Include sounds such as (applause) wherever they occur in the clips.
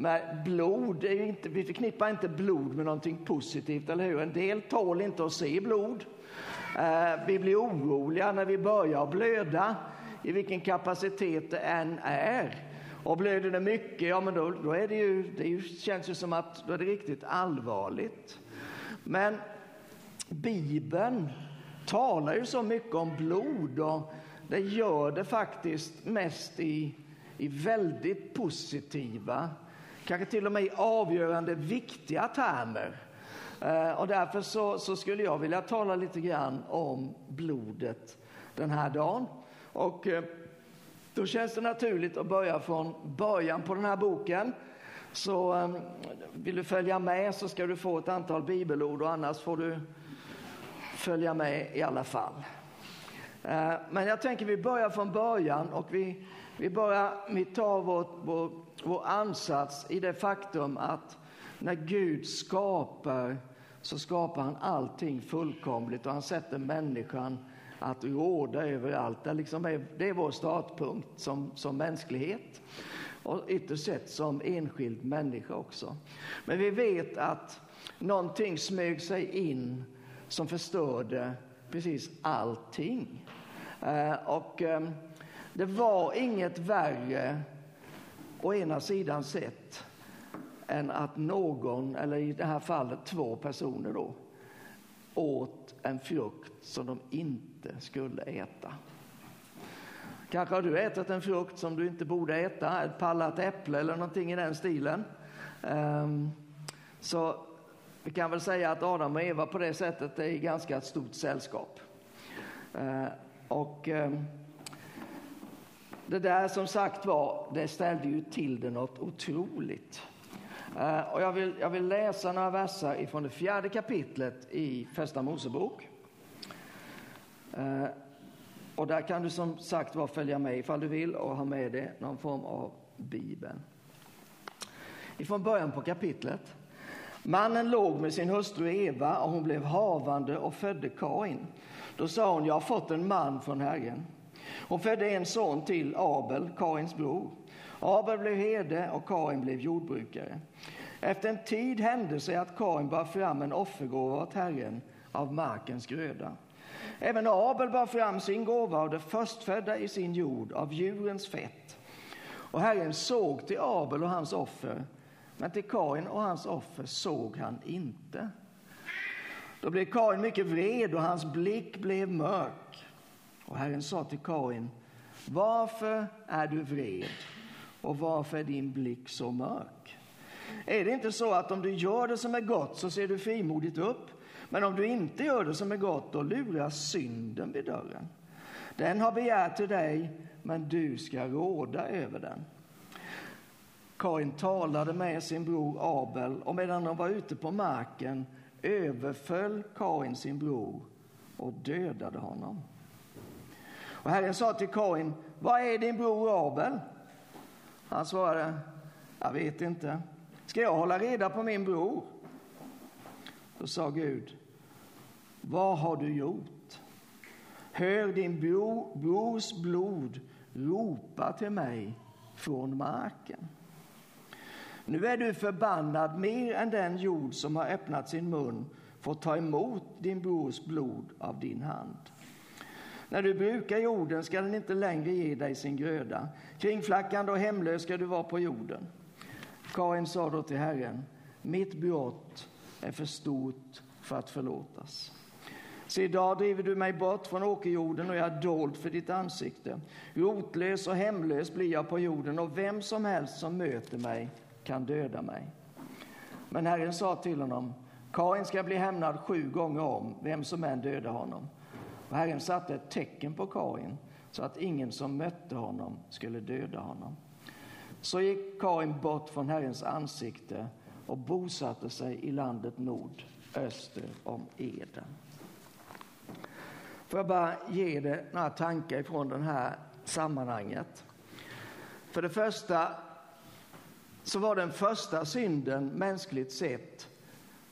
Men blod är inte, vi förknippar inte blod med någonting positivt, eller hur? En del tål inte att se blod. Eh, vi blir oroliga när vi börjar blöda, i vilken kapacitet det än är. Och blöder det mycket, ja men då, då är det ju, det ju, känns ju som att då är det riktigt allvarligt. Men Bibeln talar ju så mycket om blod och det gör det faktiskt mest i, i väldigt positiva, kanske till och med i avgörande viktiga termer. Eh, och därför så, så, skulle jag vilja tala lite grann om blodet den här dagen. Och eh, då känns det naturligt att börja från början på den här boken. Så eh, vill du följa med så ska du få ett antal bibelord och annars får du följa med i alla fall. Men jag tänker vi börjar från början och vi, vi, börjar, vi tar vår, vår, vår ansats i det faktum att när Gud skapar så skapar han allting fullkomligt och han sätter människan att råda över allt. Det, liksom är, det är vår startpunkt som, som mänsklighet och ytterst sett som enskild människa också. Men vi vet att någonting smög sig in som förstörde precis allting. Eh, och ehm, det var inget värre å ena sidan sett än att någon, eller i det här fallet två personer då, åt en frukt som de inte skulle äta. Kanske har du ätit en frukt som du inte borde äta, ett pallat äpple eller någonting i den stilen. Um, så vi kan väl säga att Adam och Eva på det sättet är i ganska stort sällskap. Uh, och um, det där som sagt var, det ställde ju till det något otroligt. Eh, och jag vill, jag vill läsa några verser ifrån det fjärde kapitlet i Första Mosebok. Eh, och där kan du som sagt var följa med ifall du vill och ha med dig någon form av bibeln. Ifrån början på kapitlet. Mannen låg med sin hustru Eva och hon blev havande och födde Kain. Då sa hon, jag har fått en man från Herren. Hon födde en son till Abel, Kains bror. Abel blev herde och Kain blev jordbrukare. Efter en tid hände sig att Kain bar fram en offergåva åt Herren av markens gröda. Även Abel bar fram sin gåva av det förstfödda i sin jord, av djurens fett. Och Herren såg till Abel och hans offer, men till Kain och hans offer såg han inte. Då blev Kain mycket vred och hans blick blev mörk. Och Herren sa till Kain, varför är du vred och varför är din blick så mörk? Är det inte så att om du gör det som är gott så ser du frimodigt upp men om du inte gör det som är gott, då luras synden vid dörren. Den har begärt till dig, men du ska råda över den. Kain talade med sin bror Abel och medan de var ute på marken överföll Kain sin bror och dödade honom. Och Herren sa till Kain, vad är din bror Abel? Han svarade, jag vet inte. Ska jag hålla reda på min bror? Då sa Gud, vad har du gjort? Hör din bro, brors blod ropa till mig från marken. Nu är du förbannad mer än den jord som har öppnat sin mun får ta emot din brors blod av din hand. När du brukar jorden ska den inte längre ge dig sin gröda. Kringflackande och hemlös ska du vara på jorden. Kain sa då till Herren, mitt brott är för stort för att förlåtas. Se, idag driver du mig bort från åkerjorden och jag är dold för ditt ansikte. Rotlös och hemlös blir jag på jorden och vem som helst som möter mig kan döda mig. Men Herren sa till honom, Kain ska bli hämnad sju gånger om, vem som än dödar honom. Och Herren satte ett tecken på Kain så att ingen som mötte honom skulle döda honom. Så gick Kain bort från Herrens ansikte och bosatte sig i landet nord, öster om Eden. Får jag bara ge dig några tankar ifrån det här sammanhanget. För det första så var den första synden mänskligt sett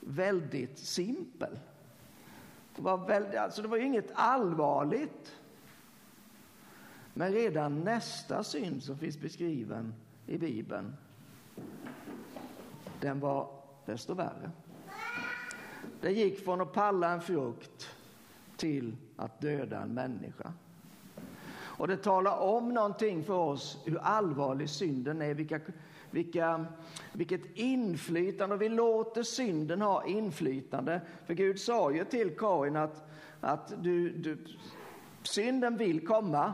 väldigt simpel. Det var, väldigt, alltså det var inget allvarligt. Men redan nästa synd som finns beskriven i Bibeln den var desto värre. Det gick från att palla en frukt till att döda en människa. Och det talar om någonting för oss hur allvarlig synden är, vilka, vilka, vilket inflytande, och vi låter synden ha inflytande. För Gud sa ju till Karin att, att du, du, synden vill komma,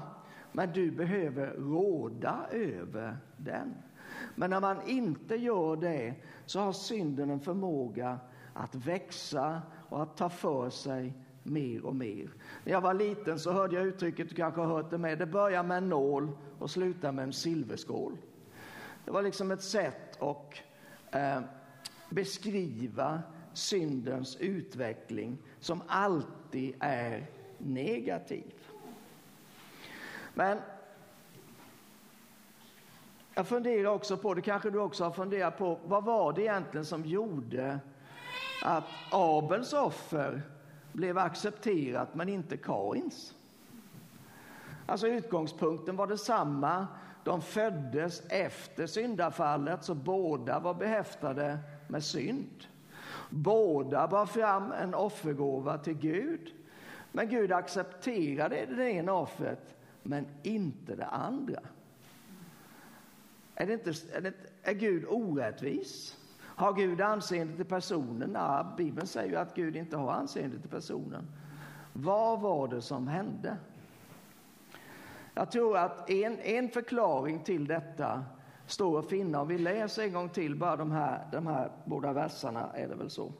men du behöver råda över den. Men när man inte gör det så har synden en förmåga att växa och att ta för sig mer och mer. När jag var liten så hörde jag uttrycket, du kanske har hört det med, det börjar med en nål och slutar med en silverskål. Det var liksom ett sätt att eh, beskriva syndens utveckling som alltid är negativ. Men jag funderar också på, det kanske du också har funderat på, vad var det egentligen som gjorde att Abels offer blev accepterat men inte Kains? Alltså utgångspunkten var detsamma. De föddes efter syndafallet så båda var behäftade med synd. Båda bar fram en offergåva till Gud. Men Gud accepterade det ena offret men inte det andra. Är, det inte, är, det, är Gud orättvis? Har Gud anseende till personen? Nej, Bibeln säger ju att Gud inte har anseende till personen. Vad var det som hände? Jag tror att en, en förklaring till detta står att finna om vi läser en gång till bara de här, de här båda verserna är det väl så.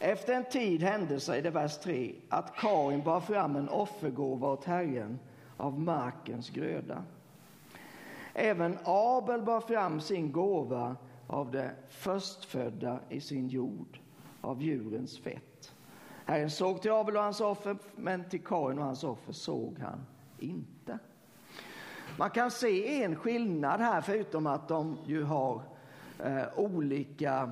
Efter en tid hände sig, det vers 3, att Kain bar fram en offergåva åt Herren av markens gröda. Även Abel bar fram sin gåva av det förstfödda i sin jord, av djurens fett. Herren såg till Abel och hans offer, men till Kain och hans offer såg han inte. Man kan se en skillnad här, förutom att de ju har eh, olika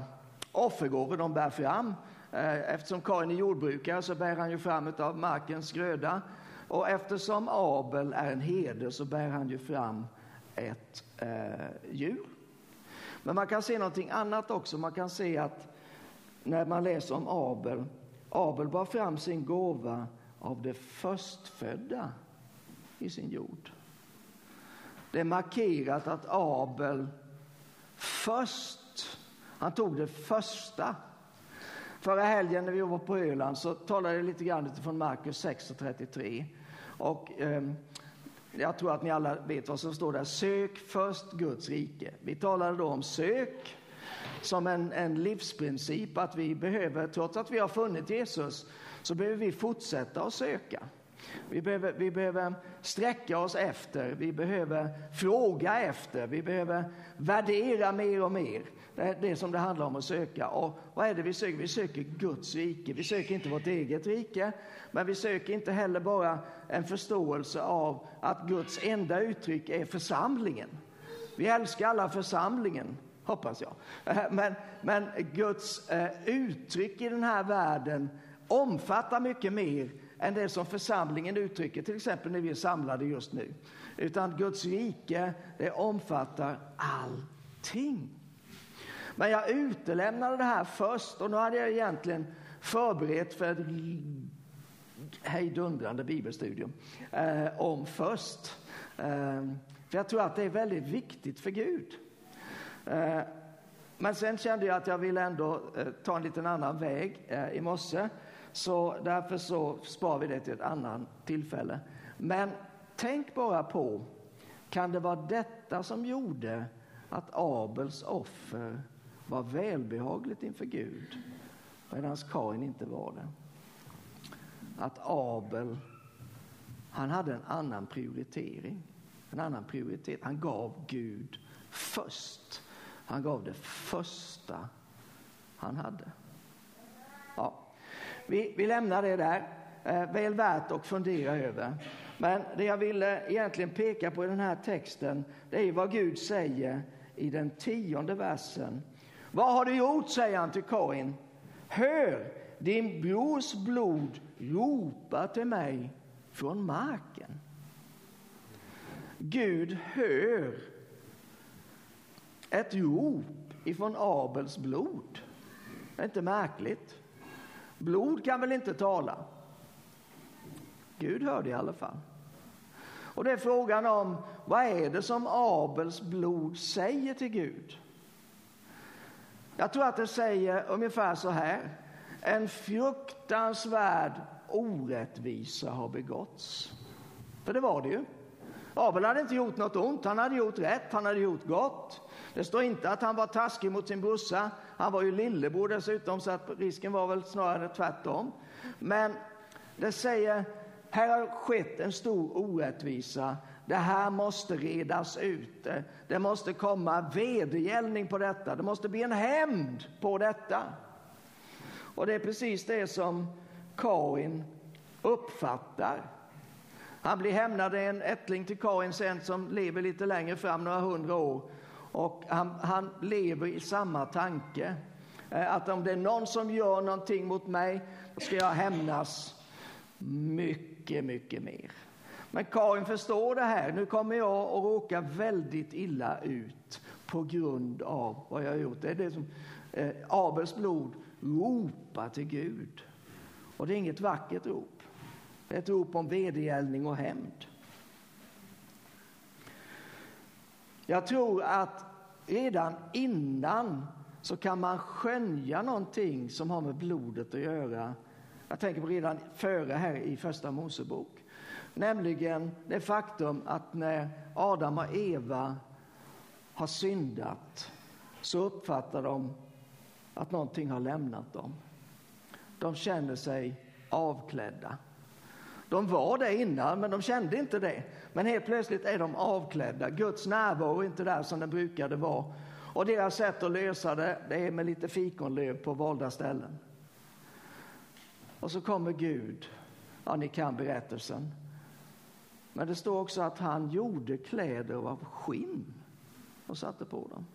offergåvor de bär fram. Eh, eftersom Kain är jordbrukare så bär han ju fram av markens gröda. Och eftersom Abel är en herde så bär han ju fram ett eh, djur. Men man kan se någonting annat också. Man kan se att när man läser om Abel, Abel bar fram sin gåva av det förstfödda i sin jord. Det är markerat att Abel först, han tog det första. Förra helgen när vi var på Öland så talade jag lite grann utifrån Markus 6 och 33. Och, eh, jag tror att ni alla vet vad som står där. Sök först Guds rike. Vi talade då om sök som en, en livsprincip, att vi behöver, trots att vi har funnit Jesus, så behöver vi fortsätta att söka. Vi behöver, vi behöver sträcka oss efter, vi behöver fråga efter, vi behöver värdera mer och mer. Det är det som det handlar om att söka. Och vad är det vi söker? Vi söker Guds rike. Vi söker inte vårt eget rike, men vi söker inte heller bara en förståelse av att Guds enda uttryck är församlingen. Vi älskar alla församlingen, hoppas jag. Eh, men, men Guds eh, uttryck i den här världen omfattar mycket mer än det som församlingen uttrycker, till exempel när vi är samlade just nu. Utan Guds rike, det omfattar allting. Men jag utelämnade det här först och nu hade jag egentligen förberett för ett hejdundrande bibelstudium eh, om först. Eh, för jag tror att det är väldigt viktigt för Gud. Eh, men sen kände jag att jag ville ändå eh, ta en liten annan väg eh, i morse. Så därför så spar vi det till ett annat tillfälle. Men tänk bara på, kan det vara detta som gjorde att Abels offer var välbehagligt inför Gud medan Kain inte var det? Att Abel, han hade en annan prioritering. En annan prioritet. Han gav Gud först. Han gav det första han hade. Ja, vi, vi lämnar det där. Eh, väl värt att fundera över. Men det jag ville egentligen peka på i den här texten, det är vad Gud säger i den tionde versen. Vad har du gjort, säger han till Kain. Hör, din brors blod ropar till mig från marken. Gud hör ett rop ifrån Abels blod. Det är inte märkligt. Blod kan väl inte tala? Gud hörde i alla fall. Och det är frågan om vad är det som Abels blod säger till Gud? Jag tror att det säger ungefär så här. En fruktansvärd orättvisa har begåtts. För det var det ju. Abel hade inte gjort något ont, han hade gjort rätt, han hade gjort gott. Det står inte att han var taskig mot sin brorsa. Han var ju lillebror dessutom, så att risken var väl snarare tvärtom. Men det säger, här har skett en stor orättvisa. Det här måste redas ut. Det måste komma vedergällning på detta. Det måste bli en hämnd på detta. Och det är precis det som Kain uppfattar. Han blir hämnad, en ättling till Kain sen som lever lite längre fram, några hundra år. Och han, han lever i samma tanke. Eh, att om det är någon som gör någonting mot mig, ska jag hämnas mycket, mycket mer. Men Karin förstår det här. Nu kommer jag att råka väldigt illa ut på grund av vad jag har gjort. Det är det som eh, Abels blod ropar till Gud. Och det är inget vackert rop. Det är ett rop om vedergällning och hämnd. Jag tror att redan innan så kan man skönja någonting som har med blodet att göra. Jag tänker på redan före här i första Mosebok. Nämligen det faktum att när Adam och Eva har syndat så uppfattar de att någonting har lämnat dem. De känner sig avklädda. De var det innan, men de kände inte det. Men helt plötsligt är de avklädda. Guds närvaro är inte där som den brukade vara. Och deras sätt att lösa det, det är med lite fikonlöv på valda ställen. Och så kommer Gud. Ja, ni kan berättelsen. Men det står också att han gjorde kläder av skinn och satte på dem.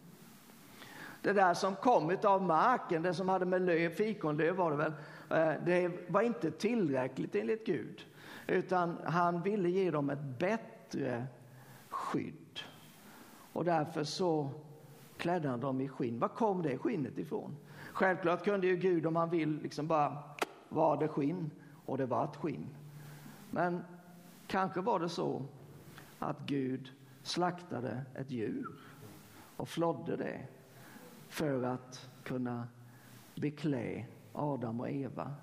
Det där som kommit av marken, det som hade med löv, fikonlöv var det väl, eh, det var inte tillräckligt enligt Gud. Utan han ville ge dem ett bättre skydd. Och därför så klädde han dem i skinn. Var kom det skinnet ifrån? Självklart kunde ju Gud om han vill liksom bara, var det skinn? Och det var ett skinn. Men kanske var det så att Gud slaktade ett djur och flodde det för att kunna beklä Adam och Eva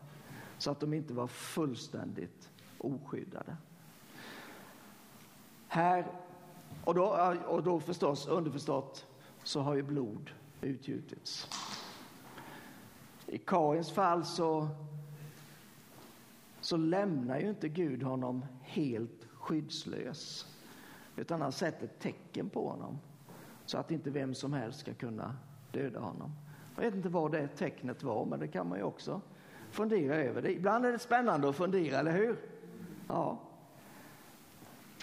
så att de inte var fullständigt oskyddade. Här, och då, och då förstås underförstått så har ju blod utgjutits. I Karins fall så, så lämnar ju inte Gud honom helt skyddslös utan han sätter tecken på honom så att inte vem som helst ska kunna döda honom. Jag vet inte vad det tecknet var, men det kan man ju också fundera över. Ibland är det spännande att fundera, eller hur? Ja.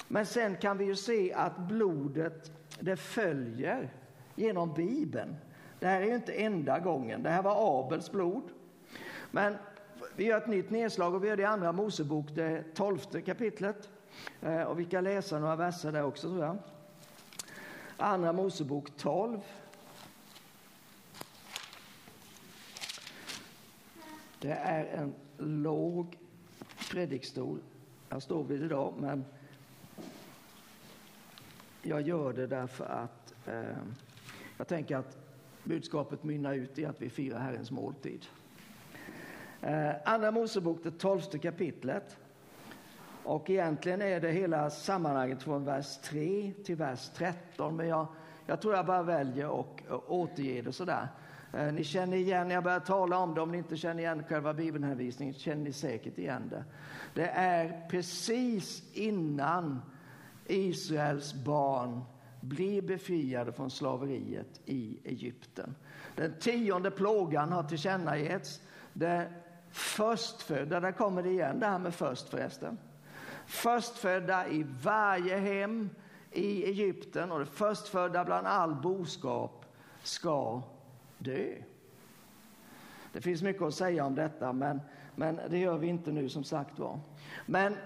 Men sen kan vi ju se att blodet, det följer genom Bibeln. Det här är ju inte enda gången. Det här var Abels blod. Men vi gör ett nytt nedslag och vi gör det i Andra Mosebok, det tolfte kapitlet. Eh, och vi kan läsa några verser där också tror jag. Andra Mosebok 12. Det är en låg predikstol jag står vi idag, men jag gör det därför att eh, jag tänker att budskapet mynnar ut i att vi firar Herrens måltid. Eh, Andra Mosebok, det tolfte kapitlet. Och egentligen är det hela sammanhanget från vers 3 till vers 13, men jag, jag tror jag bara väljer och återger det sådär. Eh, ni känner igen, jag börjar tala om det, om ni inte känner igen själva bibelhänvisningen känner ni säkert igen det. Det är precis innan Israels barn blir befriade från slaveriet i Egypten. Den tionde plågan har tillkännagetts. Det förstfödda, där kommer det igen det här med först förresten. Förstfödda i varje hem i Egypten och det förstfödda bland all boskap ska dö. Det finns mycket att säga om detta, men, men det gör vi inte nu som sagt var. Men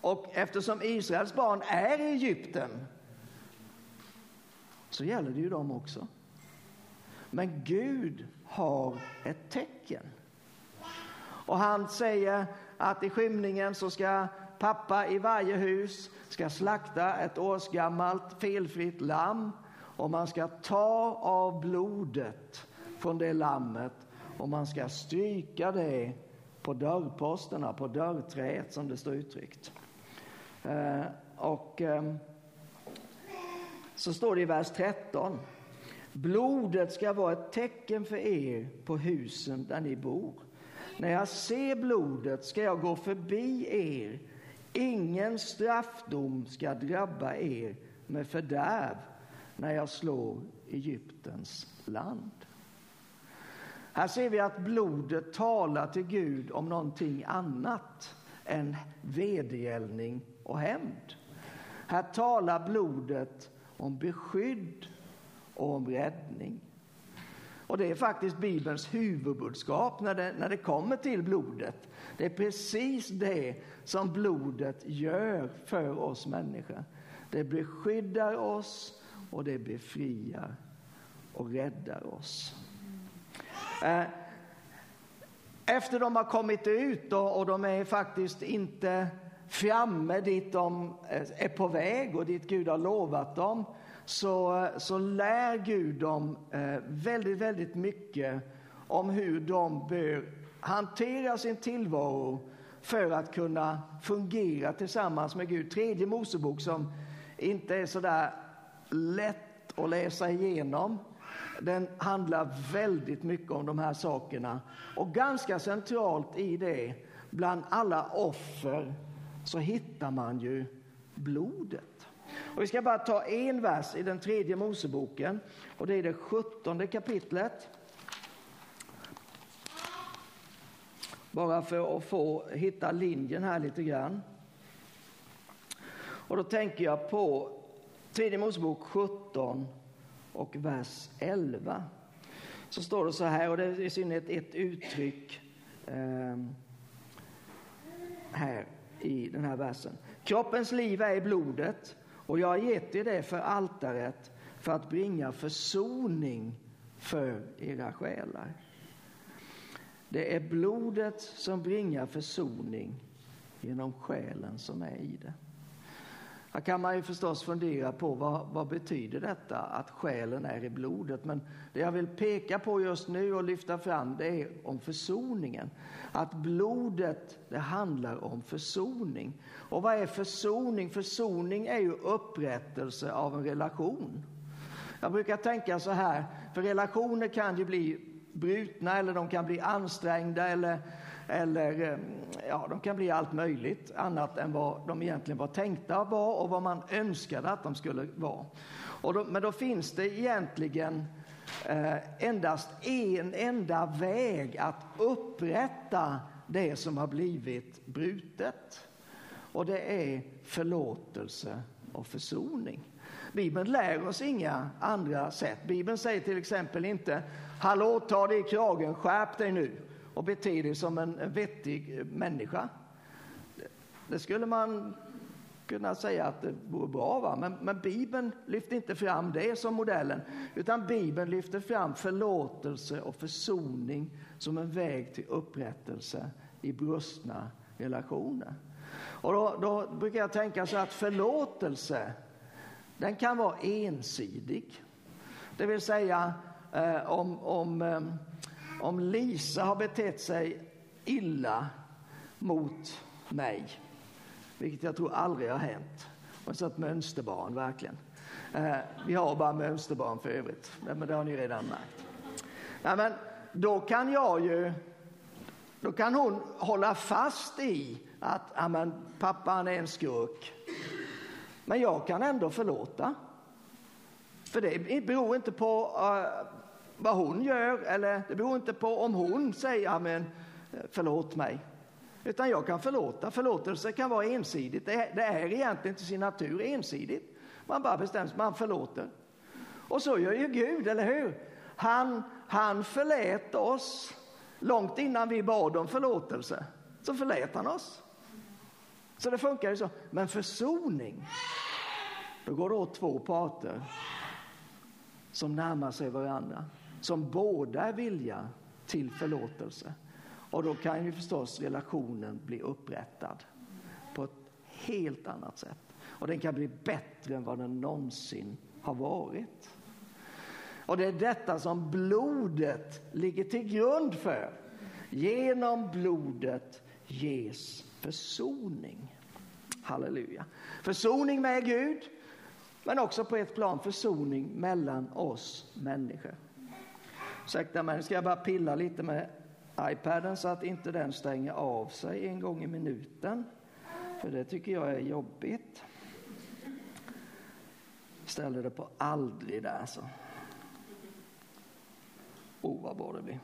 och eftersom Israels barn är i Egypten så gäller det ju dem också. Men Gud har ett tecken. Och han säger att i skymningen så ska pappa i varje hus ska slakta ett årsgammalt felfritt lamm och man ska ta av blodet från det lammet och man ska stryka det på dörrposterna, på dörrträet som det står uttryckt. Eh, och eh, så står det i vers 13. Blodet ska vara ett tecken för er på husen där ni bor. När jag ser blodet ska jag gå förbi er. Ingen straffdom ska drabba er med fördärv när jag slår Egyptens land. Här ser vi att blodet talar till Gud om någonting annat än vedergällning och hämnd. Här talar blodet om beskydd och om räddning. Och det är faktiskt Bibelns huvudbudskap när det, när det kommer till blodet. Det är precis det som blodet gör för oss människor. Det beskyddar oss och det befriar och räddar oss. Eh, efter de har kommit ut och de är faktiskt inte framme dit de eh, är på väg och dit Gud har lovat dem så, eh, så lär Gud dem väldigt, väldigt mycket om hur de bör hantera sin tillvaro för att kunna fungera tillsammans med Gud. Tredje Mosebok som inte är så där lätt att läsa igenom. Den handlar väldigt mycket om de här sakerna och ganska centralt i det bland alla offer så hittar man ju blodet. Och vi ska bara ta en vers i den tredje Moseboken och det är det sjuttonde kapitlet. Bara för att få hitta linjen här lite grann. Och då tänker jag på tredje Mosebok 17 och vers 11. Så står det så här, och det är i synnerhet ett uttryck eh, här i den här versen. Kroppens liv är i blodet och jag har gett er det för altaret för att bringa försoning för era själar. Det är blodet som bringar försoning genom själen som är i det. Här kan man ju förstås fundera på vad, vad betyder detta att själen är i blodet. Men det jag vill peka på just nu och lyfta fram det är om försoningen. Att blodet, det handlar om försoning. Och vad är försoning? Försoning är ju upprättelse av en relation. Jag brukar tänka så här, för relationer kan ju bli brutna eller de kan bli ansträngda eller eller ehm, ja, de kan bli allt möjligt annat än vad de egentligen var tänkta att vara och vad man önskade att de skulle vara. Och då, men då finns det egentligen eh, endast en enda väg att upprätta det som har blivit brutet. Och det är förlåtelse och försoning. Bibeln lär oss inga andra sätt. Bibeln säger till exempel inte Hallå, ta dig i kragen, skärp dig nu och bete dig som en vettig eh, människa. Det skulle man kunna säga att det vore bra, va? Men, men Bibeln lyfter inte fram det som modellen, utan Bibeln lyfter fram förlåtelse och försoning som en väg till upprättelse i brustna relationer. Och då, då brukar jag tänka så att förlåtelse, den kan vara ensidig. Det vill säga eh, om, om eh, om Lisa har betett sig illa mot mig, vilket jag tror aldrig har hänt. Hon är ett mönsterbarn, verkligen. Eh, vi har bara mönsterbarn för övrigt, men det har ni redan märkt. Ja, men då kan jag ju, då kan hon hålla fast i att ja, pappa han är en skurk. Men jag kan ändå förlåta. För det beror inte på uh, vad hon gör eller det beror inte på om hon säger amen, förlåt mig. Utan jag kan förlåta. Förlåtelse kan vara ensidigt. Det är, det är egentligen till sin natur ensidigt. Man bara bestämmer sig, man förlåter. Och så gör ju Gud, eller hur? Han, han förlät oss långt innan vi bad om förlåtelse. Så förlät han oss. Så det funkar ju så. Men försoning, då går det åt två parter som närmar sig varandra som båda är vilja till förlåtelse. Och då kan ju förstås relationen bli upprättad på ett helt annat sätt. Och den kan bli bättre än vad den någonsin har varit. Och det är detta som blodet ligger till grund för. Genom blodet ges försoning. Halleluja. Försoning med Gud, men också på ett plan försoning mellan oss människor. Ursäkta mig, nu ska jag bara pilla lite med iPaden så att inte den stänger av sig en gång i minuten. För det tycker jag är jobbigt. Ställer det på aldrig där så. Oh, vad bra det blir.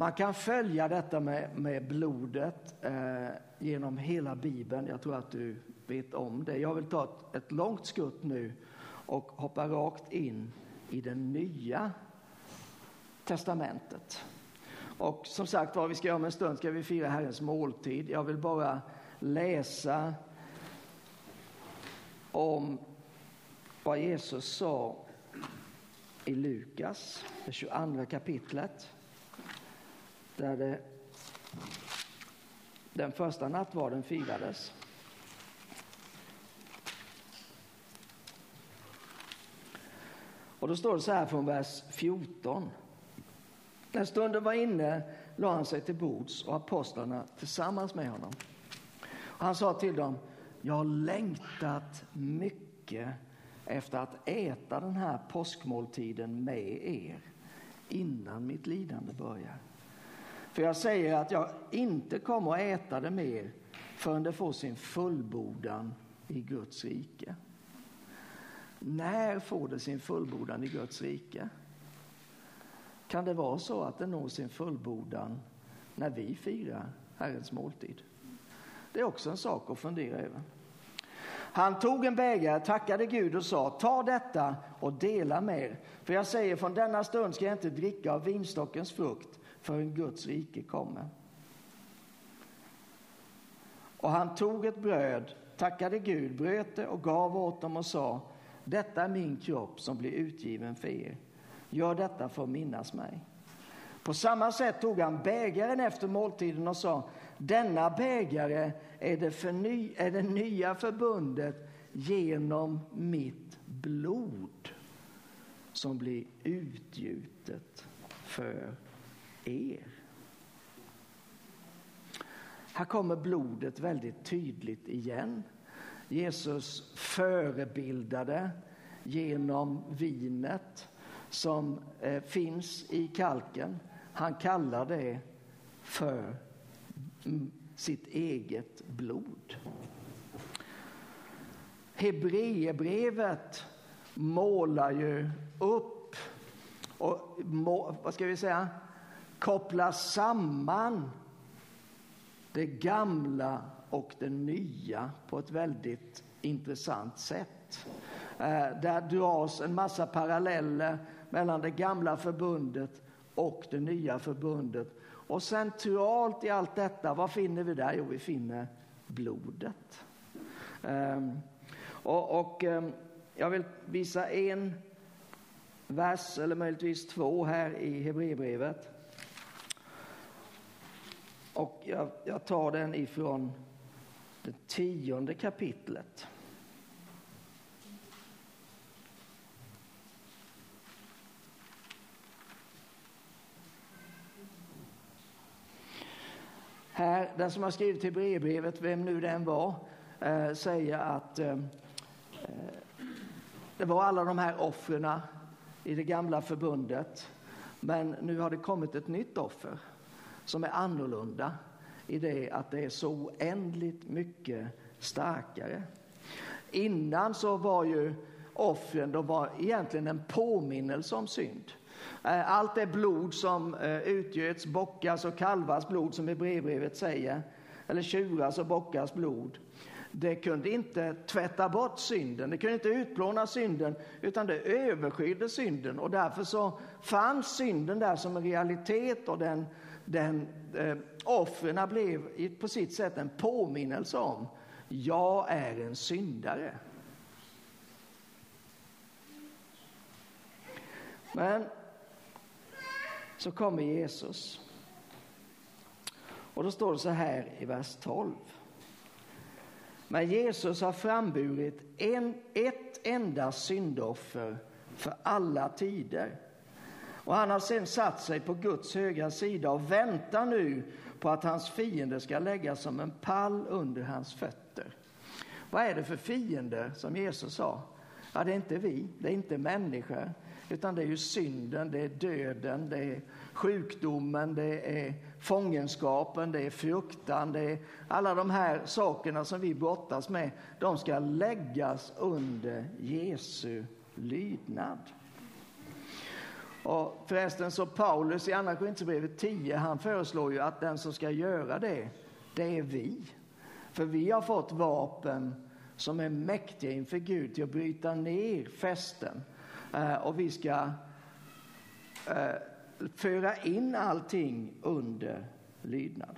Man kan följa detta med, med blodet eh, genom hela Bibeln. Jag tror att du vet om det. Jag vill ta ett, ett långt skutt nu och hoppa rakt in i det nya testamentet. Och som sagt vad vi ska göra om en stund ska vi fira Herrens måltid. Jag vill bara läsa om vad Jesus sa i Lukas, det 22 kapitlet. Där det, den första nattvarden firades. Och då står det så här från vers 14. När stunden var inne la han sig till bords och apostlarna tillsammans med honom. Och han sa till dem, jag har längtat mycket efter att äta den här påskmåltiden med er innan mitt lidande börjar. För jag säger att jag inte kommer att äta det mer förrän det får sin fullbordan i Guds rike. När får det sin fullbordan i Guds rike? Kan det vara så att det når sin fullbordan när vi firar Herrens måltid? Det är också en sak att fundera över. Han tog en bägare, tackade Gud och sa, ta detta och dela med er. För jag säger, från denna stund ska jag inte dricka av vinstockens frukt förrän Guds rike kommer. Och han tog ett bröd, tackade Gud, bröt det och gav åt dem och sa, detta är min kropp som blir utgiven för er. Gör detta för att minnas mig. På samma sätt tog han bägaren efter måltiden och sa, denna bägare är det, förny, är det nya förbundet genom mitt blod som blir utgjutet för er. Här kommer blodet väldigt tydligt igen. Jesus förebildade genom vinet som eh, finns i kalken. Han kallar det för mm, sitt eget blod. Hebreerbrevet målar ju upp och vad ska vi säga, kopplar samman det gamla och det nya på ett väldigt intressant sätt. Eh, där dras en massa paralleller mellan det gamla förbundet och det nya förbundet. Och centralt i allt detta, vad finner vi där? Jo, vi finner blodet. Ehm, och, och ehm, jag vill visa en vers, eller möjligtvis två här i Hebreerbrevet. Och jag, jag tar den ifrån det tionde kapitlet. Här, den som har skrivit till brevbrevet, vem nu den var, eh, säger att eh, eh, det var alla de här offren i det gamla förbundet. Men nu har det kommit ett nytt offer som är annorlunda i det att det är så oändligt mycket starkare. Innan så var ju offren de var egentligen en påminnelse om synd. Eh, allt det blod som eh, utgöts, bockas och kalvas blod som i brevbrevet säger, eller tjuras och bockas blod, det kunde inte tvätta bort synden, det kunde inte utplåna synden, utan det överskydde synden. Och därför så fanns synden där som en realitet och den, den, eh, offren blev på sitt sätt en påminnelse om jag är en syndare. Men så kommer Jesus. Och då står det så här i vers 12. Men Jesus har framburit en, ett enda syndoffer för alla tider och han har sedan satt sig på Guds högra sida och väntar nu på att hans fiender ska läggas som en pall under hans fötter. Vad är det för fiender som Jesus sa? Ja, det är inte vi, det är inte människor, utan det är ju synden, det är döden, det är sjukdomen, det är fångenskapen, det är fruktan, det är alla de här sakerna som vi brottas med. De ska läggas under Jesu lydnad. Och förresten så Paulus i Andra Korinthierbrevet 10, han föreslår ju att den som ska göra det, det är vi. För vi har fått vapen som är mäktiga inför Gud till att bryta ner fästen. Eh, och vi ska eh, föra in allting under lydnad.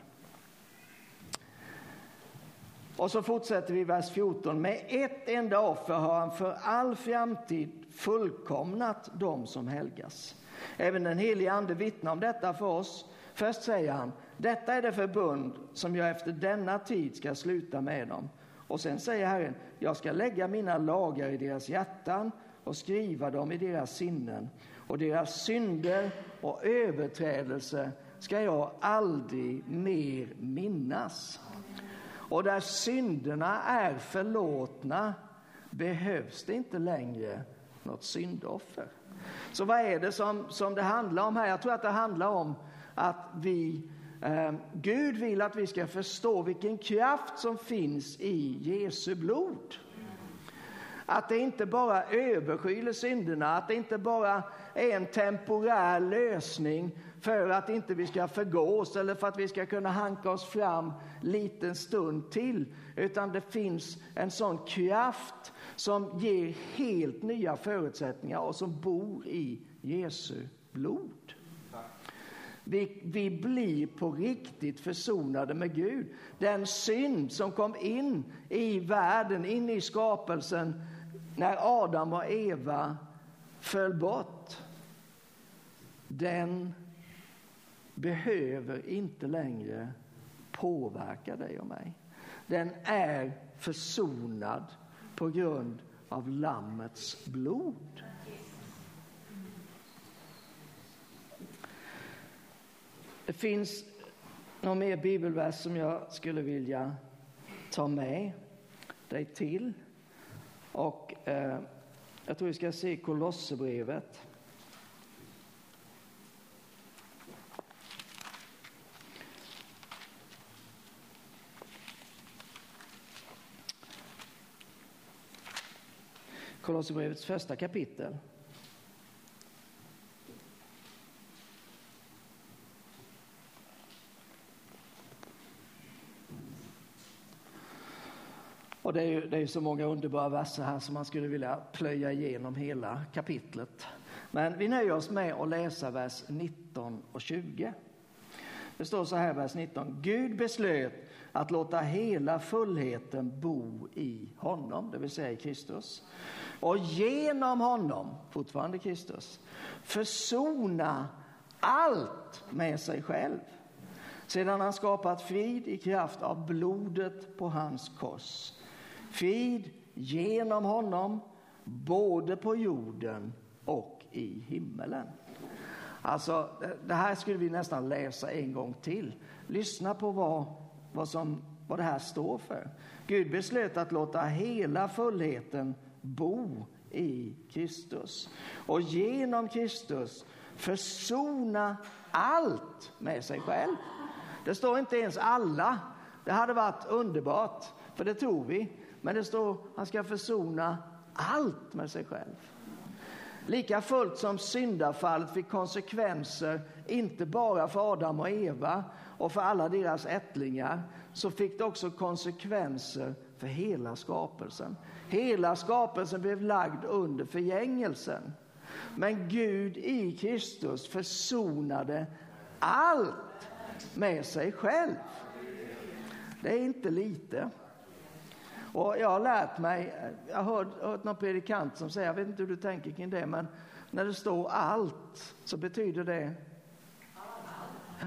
Och så fortsätter vi i vers 14. Med ett enda offer har han för all framtid fullkomnat dem som helgas. Även den helige Ande vittnar om detta för oss. Först säger han, detta är det förbund som jag efter denna tid ska sluta med dem. Och sen säger Herren, jag ska lägga mina lagar i deras hjärtan och skriva dem i deras sinnen och deras synder och överträdelser ska jag aldrig mer minnas. Och där synderna är förlåtna behövs det inte längre något syndoffer. Så vad är det som, som det handlar om här? Jag tror att det handlar om att vi eh, Gud vill att vi ska förstå vilken kraft som finns i Jesu blod. Att det inte bara överskyler synderna, att det inte bara är en temporär lösning för att inte vi ska förgås eller för att vi ska kunna hanka oss fram liten stund till. Utan det finns en sån kraft som ger helt nya förutsättningar och som bor i Jesu blod. Vi, vi blir på riktigt försonade med Gud. Den synd som kom in i världen, in i skapelsen när Adam och Eva föll bort. Den behöver inte längre påverka dig och mig. Den är försonad på grund av Lammets blod. Det finns någon mer bibelvers som jag skulle vilja ta med dig till. Och eh, jag tror vi ska se Kolosserbrevet. Kolosserbrevets första kapitel. Och det är ju det är så många underbara verser här som man skulle vilja plöja igenom hela kapitlet. Men vi nöjer oss med att läsa vers 19 och 20. Det står så här, vers 19. Gud beslöt att låta hela fullheten bo i honom, det vill säga i Kristus. Och genom honom, fortfarande Kristus, försona allt med sig själv. Sedan han skapat frid i kraft av blodet på hans kors. Frid genom honom, både på jorden och i himmelen. Alltså, det här skulle vi nästan läsa en gång till. Lyssna på vad, vad, som, vad det här står för. Gud beslöt att låta hela fullheten bo i Kristus och genom Kristus försona allt med sig själv. Det står inte ens alla. Det hade varit underbart, för det tror vi. Men det står att han ska försona allt med sig själv. Lika fullt som syndafallet fick konsekvenser, inte bara för Adam och Eva och för alla deras ättlingar, så fick det också konsekvenser för hela skapelsen. Hela skapelsen blev lagd under förgängelsen. Men Gud i Kristus försonade allt med sig själv. Det är inte lite. Och jag har lärt mig, jag har hört, hört någon predikant som säger, jag vet inte hur du tänker kring det, men när det står allt så betyder det ja.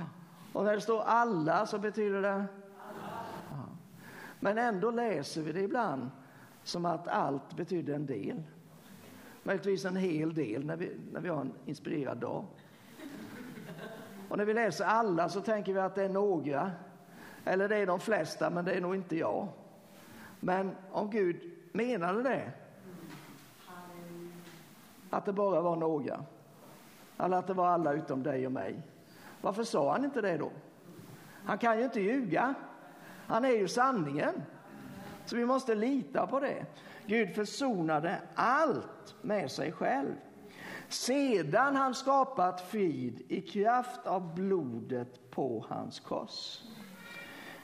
Och när det står alla så betyder det. Men ändå läser vi det ibland som att allt betyder en del. Möjligtvis en hel del när vi, när vi har en inspirerad dag. Och när vi läser alla så tänker vi att det är några. Eller det är de flesta, men det är nog inte jag. Men om Gud menade det, att det bara var några, eller att det var alla utom dig och mig, varför sa han inte det då? Han kan ju inte ljuga. Han är ju sanningen. Så vi måste lita på det. Gud försonade allt med sig själv. Sedan han skapat frid i kraft av blodet på hans kors.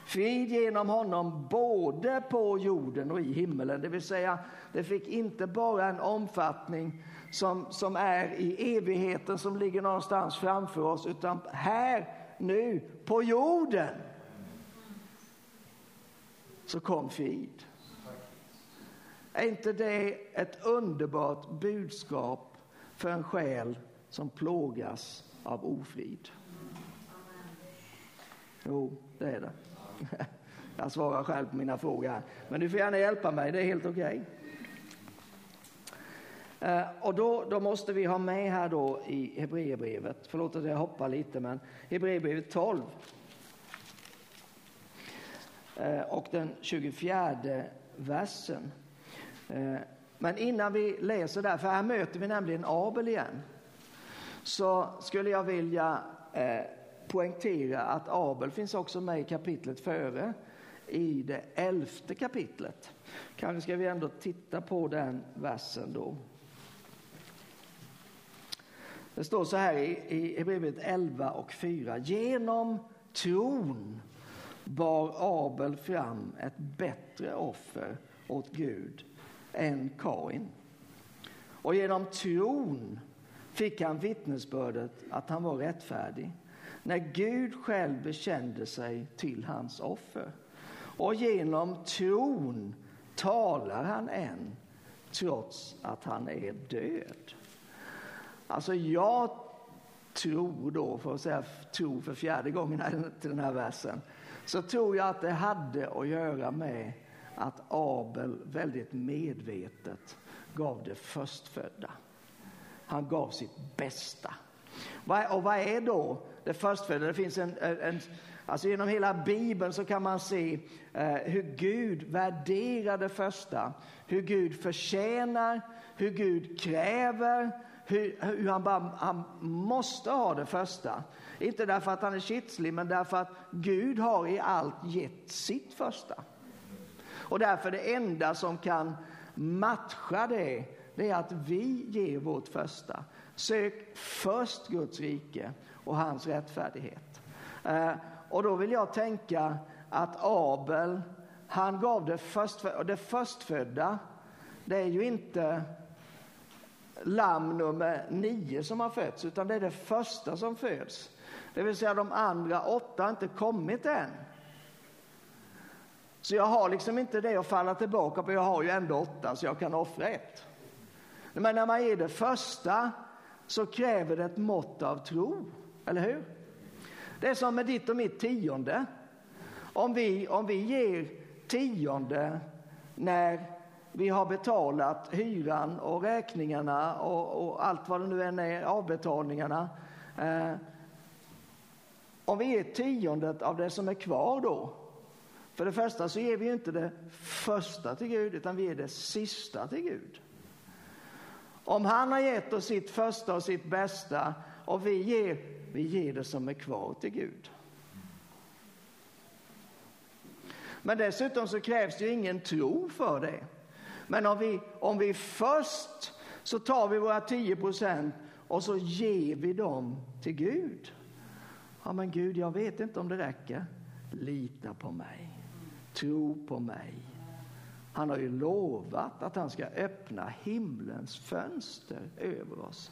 Frid genom honom både på jorden och i himmelen. Det vill säga, det fick inte bara en omfattning som, som är i evigheten som ligger någonstans framför oss, utan här, nu, på jorden. Så kom frid. Är inte det ett underbart budskap för en själ som plågas av ofrid? Jo, det är det. (laughs) Jag svarar själv på mina frågor. Men du får gärna hjälpa mig, det är helt okej. Okay. Och då, då, måste vi ha med här då i Hebreerbrevet, förlåt att jag hoppar lite, men Hebreerbrevet 12. Eh, och den 24 versen. Eh, men innan vi läser där, för här möter vi nämligen Abel igen, så skulle jag vilja eh, poängtera att Abel finns också med i kapitlet före, i det elfte kapitlet. Kanske ska vi ändå titta på den versen då. Det står så här i Hebreerbrevet 11 och 4. Genom tron bar Abel fram ett bättre offer åt Gud än Kain. Och genom tron fick han vittnesbördet att han var rättfärdig när Gud själv bekände sig till hans offer. Och genom tron talar han än trots att han är död. Alltså jag tror då, för att säga tro för fjärde gången till den här versen, så tror jag att det hade att göra med att Abel väldigt medvetet gav det förstfödda. Han gav sitt bästa. Och vad är då det förstfödda? Det finns en, en, alltså genom hela Bibeln så kan man se eh, hur Gud värderar det första, hur Gud förtjänar, hur Gud kräver, hur, hur han, bara, han måste ha det första. Inte därför att han är kitslig, men därför att Gud har i allt gett sitt första. Och därför det enda som kan matcha det, det är att vi ger vårt första. Sök först Guds rike och hans rättfärdighet. Eh, och då vill jag tänka att Abel, han gav det, först, det förstfödda, det är ju inte lamm nummer nio som har fötts, utan det är det första som föds. Det vill säga de andra åtta har inte kommit än. Så jag har liksom inte det att falla tillbaka på, jag har ju ändå åtta så jag kan offra ett. Men när man ger det första så kräver det ett mått av tro, eller hur? Det är som med ditt och mitt tionde. Om vi, om vi ger tionde när vi har betalat hyran och räkningarna och, och allt vad det nu än är, avbetalningarna. Eh, om vi ger tiondet av det som är kvar då, för det första så ger vi inte det första till Gud, utan vi ger det sista till Gud. Om han har gett oss sitt första och sitt bästa och vi ger, vi ger det som är kvar till Gud. Men dessutom så krävs det ju ingen tro för det. Men om vi, om vi först så tar vi våra 10 procent och så ger vi dem till Gud. Ja, men Gud, jag vet inte om det räcker. Lita på mig. Tro på mig. Han har ju lovat att han ska öppna himlens fönster över oss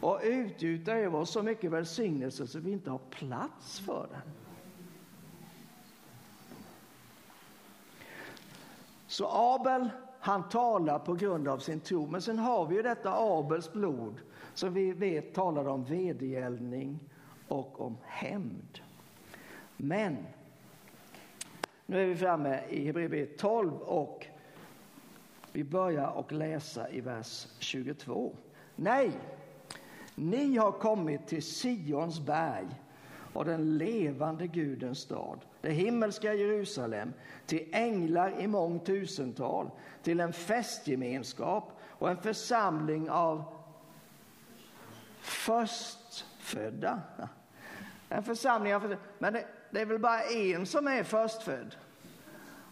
och utgjuta över oss så mycket välsignelse så vi inte har plats för den. Så Abel, han talar på grund av sin tro. Men sen har vi ju detta Abels blod som vi vet talar om vedergällning och om hämnd. Men nu är vi framme i Hebreerbrevet 12 och vi börjar och läsa i vers 22. Nej, ni har kommit till Sions berg och den levande Gudens stad, det himmelska Jerusalem, till änglar i mångtusental, till en festgemenskap och en församling av förstfödda. En församling av förstfödda. Men det, det är väl bara en som är förstfödd?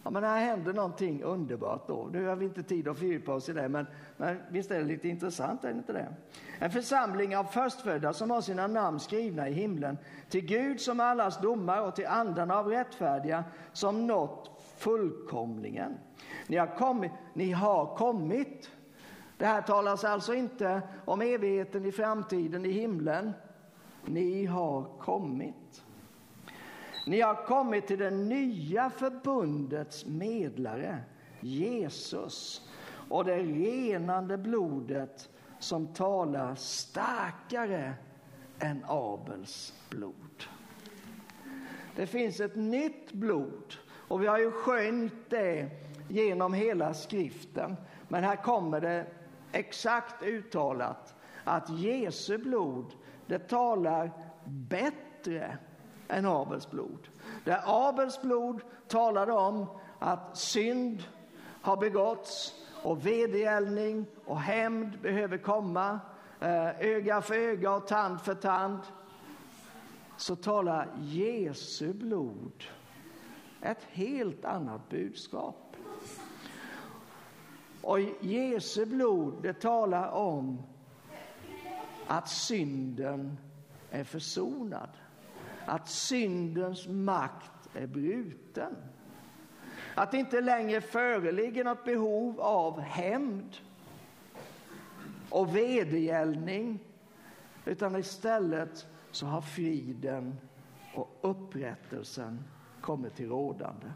Ja, men här händer någonting underbart då. Nu har vi inte tid att fördjupa oss i det, men, men visst är det lite intressant, är det inte det? En församling av förstfödda som har sina namn skrivna i himlen, till Gud som allas domare och till andarna av rättfärdiga som nått fullkomlingen. Ni har kommit, ni har kommit. Det här talas alltså inte om evigheten i framtiden i himlen. Ni har kommit. Ni har kommit till det nya förbundets medlare, Jesus och det renande blodet som talar starkare än Abels blod. Det finns ett nytt blod och vi har ju skönt det genom hela skriften. Men här kommer det exakt uttalat att Jesu blod, det talar bättre än Abels blod. Där Abels blod talade om att synd har begåtts och vedergällning och hämnd behöver komma, eh, öga för öga och tand för tand, så talar Jesu blod ett helt annat budskap. Och Jesu blod, det talar om att synden är försonad att syndens makt är bruten. Att det inte längre föreligger något behov av hämnd och vedergällning utan istället så har friden och upprättelsen kommit till rådande.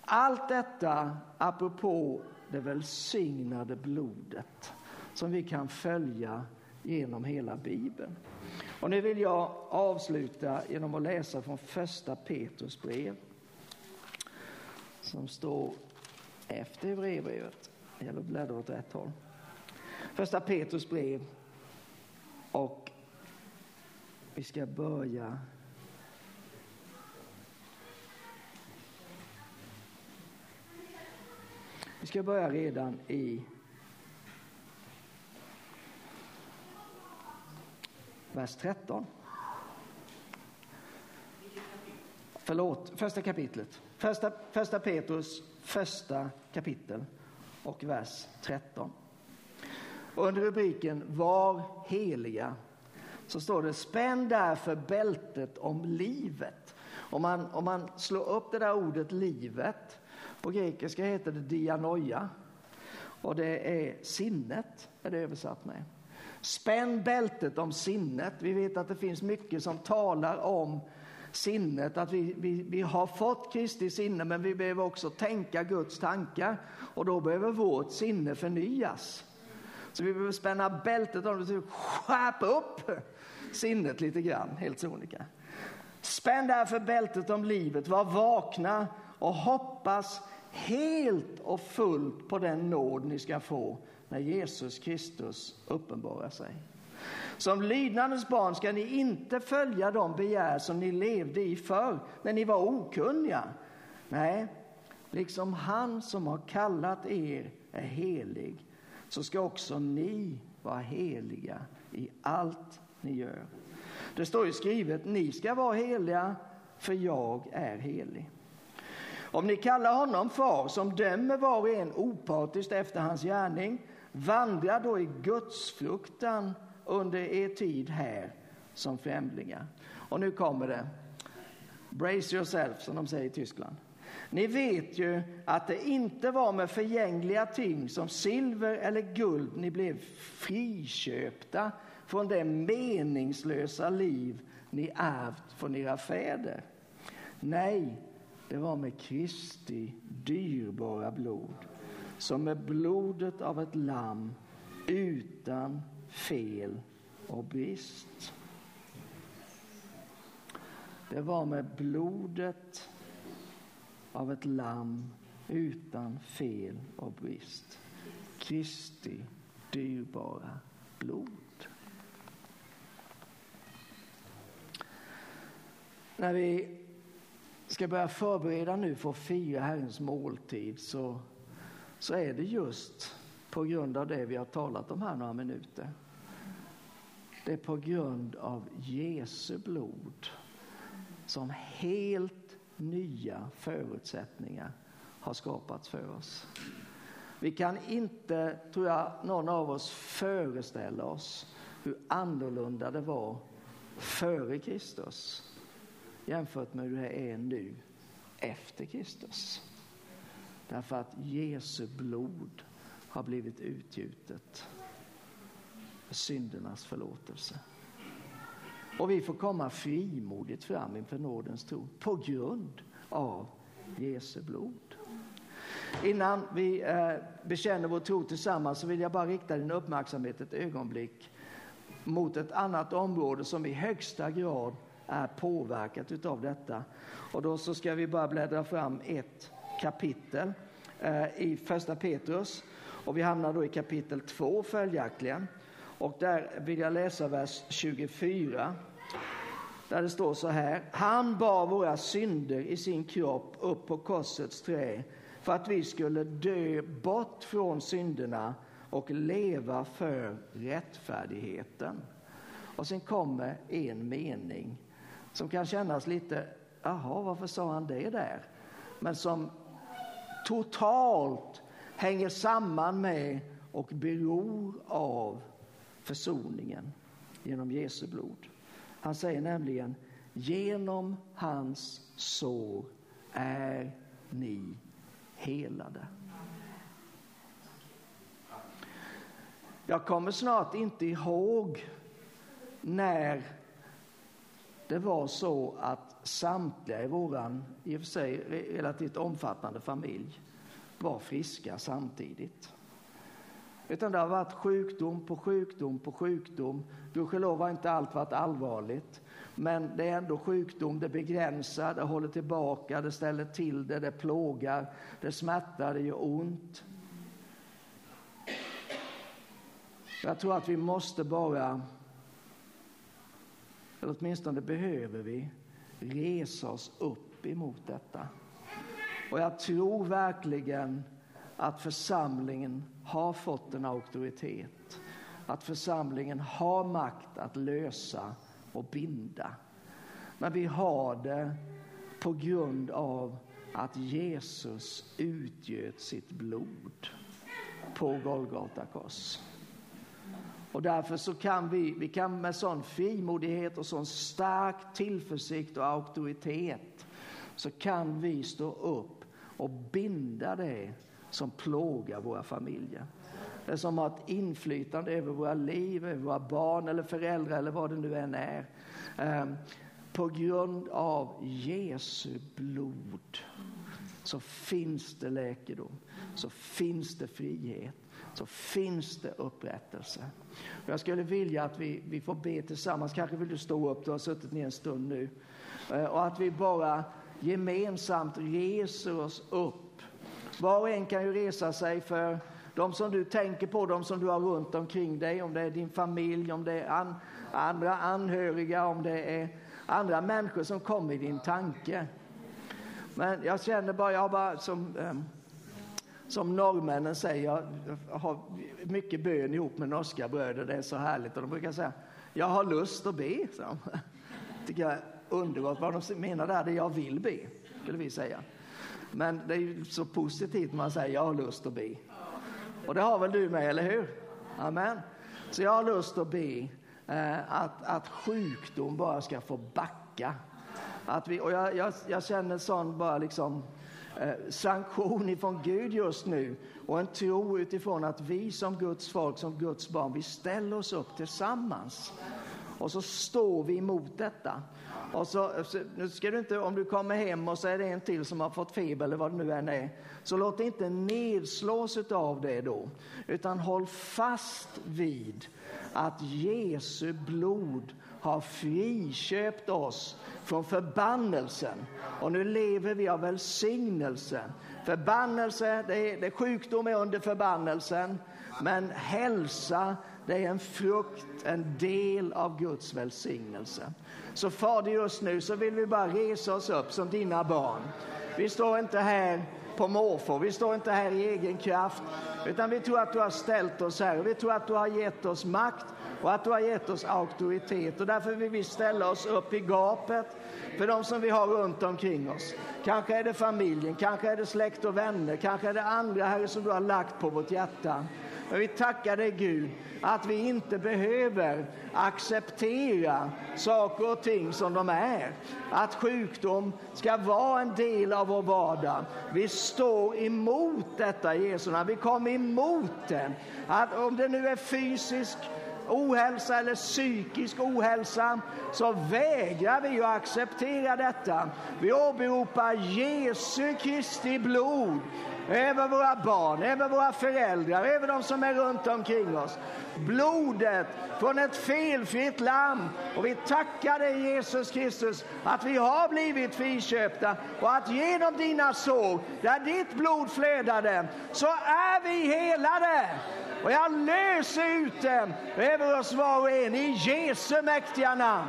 Allt detta apropå det välsignade blodet som vi kan följa genom hela Bibeln. Och nu vill jag avsluta genom att läsa från första Petrus brev som står efter Hebreerbrevet. Det bläddrar åt rätt håll. Första Petrus brev och vi ska börja Vi ska börja redan i vers 13. Förlåt, första kapitlet. Första, första Petrus första kapitel och vers 13. Och under rubriken Var heliga så står det spänn därför bältet om livet. Om man, om man slår upp det där ordet livet, på grekiska heter det dianoia och det är sinnet, är det översatt med. Spänn bältet om sinnet. Vi vet att det finns mycket som talar om sinnet, att vi, vi, vi har fått Kristi sinne men vi behöver också tänka Guds tankar och då behöver vårt sinne förnyas. Så vi behöver spänna bältet om det, skärpa upp sinnet lite grann, helt sonika. Spänn därför bältet om livet, var vakna och hoppas helt och fullt på den nåd ni ska få när Jesus Kristus uppenbarar sig. Som lydnadens barn ska ni inte följa de begär som ni levde i förr när ni var okunniga. Nej, liksom han som har kallat er är helig så ska också ni vara heliga i allt ni gör. Det står ju skrivet, ni ska vara heliga för jag är helig. Om ni kallar honom far som dömer var och en opartiskt efter hans gärning Vandra då i gudsfruktan under er tid här som främlingar. Och nu kommer det. Brace yourself, som de säger i Tyskland. Ni vet ju att det inte var med förgängliga ting som silver eller guld ni blev friköpta från det meningslösa liv ni ärvt från era fäder. Nej, det var med Kristi dyrbara blod, som med blodet av ett lamm utan fel och brist. Det var med blodet av ett lamm utan fel och brist. Kristi dyrbara blod. När vi ska börja förbereda nu för att fira Herrens måltid så, så är det just på grund av det vi har talat om här några minuter. Det är på grund av Jesu blod som helt nya förutsättningar har skapats för oss. Vi kan inte, tror jag, någon av oss föreställa oss hur annorlunda det var före Kristus jämfört med hur det är nu efter Kristus. Därför att Jesu blod har blivit utgjutet för syndernas förlåtelse. Och vi får komma frimodigt fram inför nådens tro på grund av Jesu blod. Innan vi eh, bekänner vår tro tillsammans så vill jag bara rikta din uppmärksamhet ett ögonblick mot ett annat område som i högsta grad är påverkat av detta. Och då så ska vi bara bläddra fram ett kapitel eh, i första Petrus och vi hamnar då i kapitel 2 följaktligen. Och där vill jag läsa vers 24. Där det står så här. Han bar våra synder i sin kropp upp på korsets trä för att vi skulle dö bort från synderna och leva för rättfärdigheten. Och sen kommer en mening som kan kännas lite, jaha, varför sa han det där? Men som totalt hänger samman med och beror av försoningen genom Jesu blod. Han säger nämligen, genom hans sår är ni helade. Jag kommer snart inte ihåg när det var så att samtliga i våran i och för sig relativt omfattande familj var friska samtidigt. Utan det har varit sjukdom på sjukdom på sjukdom. Gudskelov har inte allt varit allvarligt. Men det är ändå sjukdom, det begränsar, det håller tillbaka, det ställer till det, det plågar, det smärtar, det gör ont. Jag tror att vi måste bara, eller åtminstone behöver vi, resa oss upp emot detta. Och jag tror verkligen att församlingen har fått en auktoritet. Att församlingen har makt att lösa och binda. Men vi har det på grund av att Jesus utgöt sitt blod på Golgata kors. Och därför så kan vi, vi kan med sån frimodighet och sån stark tillförsikt och auktoritet så kan vi stå upp och binda det som plågar våra familjer. Det som har ett inflytande över våra liv, över våra barn eller föräldrar eller vad det nu än är. Ehm, på grund av Jesu blod så finns det läkedom, så finns det frihet, så finns det upprättelse. Jag skulle vilja att vi, vi får be tillsammans. Kanske vill du stå upp, du har suttit ner en stund nu. Eh, och att vi bara gemensamt reser oss upp. Var och en kan ju resa sig för de som du tänker på, de som du har runt omkring dig, om det är din familj, om det är an, andra anhöriga, om det är andra människor som kommer i din tanke. Men jag känner bara, jag bara som, ehm, som norrmännen säger, jag har mycket bön ihop med norska bröder, det är så härligt. Och de brukar säga, jag har lust att be. Så. (laughs) tycker jag är underbart. Vad de menar där, det är jag vill be, skulle vi säga. Men det är ju så positivt när man säger, jag har lust att be. Och det har väl du med, eller hur? Amen. Så jag har lust att be eh, att, att sjukdom bara ska få backa. Att vi, och jag, jag, jag känner sån bara liksom eh, sanktion ifrån Gud just nu. Och en tro utifrån att vi som Guds folk, som Guds barn, vi ställer oss upp tillsammans. Och så står vi emot detta. Och så, nu ska du inte, om du kommer hem och så är det en till som har fått feber eller vad det nu än är, så låt inte nedslås av det då, utan håll fast vid att Jesu blod har friköpt oss från förbannelsen. Och nu lever vi av välsignelse. Förbannelse, det är, det sjukdom är under förbannelsen, men hälsa, det är en frukt, en del av Guds välsignelse. Så Fader, just nu så vill vi bara resa oss upp som dina barn. Vi står inte här på måfå, vi står inte här i egen kraft, utan vi tror att du har ställt oss här och vi tror att du har gett oss makt och att du har gett oss auktoritet. Och därför vill vi ställa oss upp i gapet för de som vi har runt omkring oss. Kanske är det familjen, kanske är det släkt och vänner, kanske är det andra Herre som du har lagt på vårt hjärta. Men vi tackar dig Gud att vi inte behöver acceptera saker och ting som de är. Att sjukdom ska vara en del av vår vardag. Vi står emot detta Jesu. Vi kommer emot det. Att om det nu är fysisk ohälsa eller psykisk ohälsa så vägrar vi att acceptera detta. Vi åberopar Jesu Kristi blod över våra barn, över våra föräldrar, över de som är runt omkring oss. Blodet från ett felfritt lamm. Och vi tackar dig Jesus Kristus att vi har blivit friköpta och att genom dina sår, där ditt blod flödade, så är vi helade. Och jag löser ut det över oss var och en i Jesu mäktiga namn.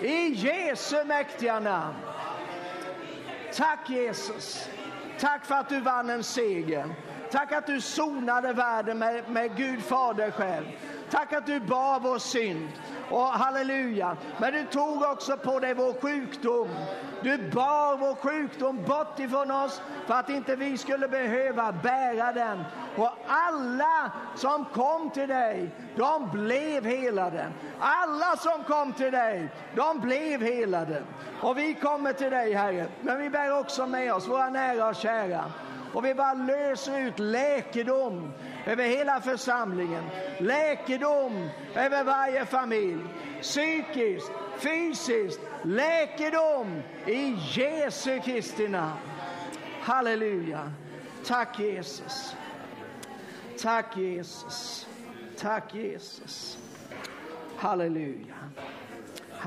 I Jesu mäktiga namn. Tack Jesus. Tack för att du vann en seger. Tack att du sonade världen med, med Gud Fader själv. Tack att du bar vår synd. Och halleluja. Men du tog också på dig vår sjukdom. Du bar vår sjukdom bort ifrån oss för att inte vi skulle behöva bära den. Och alla som kom till dig, de blev helade. Alla som kom till dig, de blev helade. Och vi kommer till dig, Herre, men vi bär också med oss våra nära och kära. Och vi bara löser ut läkedom över hela församlingen. Läkedom över varje familj. Psykiskt, fysiskt, läkedom i Jesu Kristi namn. Halleluja. Tack Jesus. Tack Jesus. Tack Jesus. Halleluja.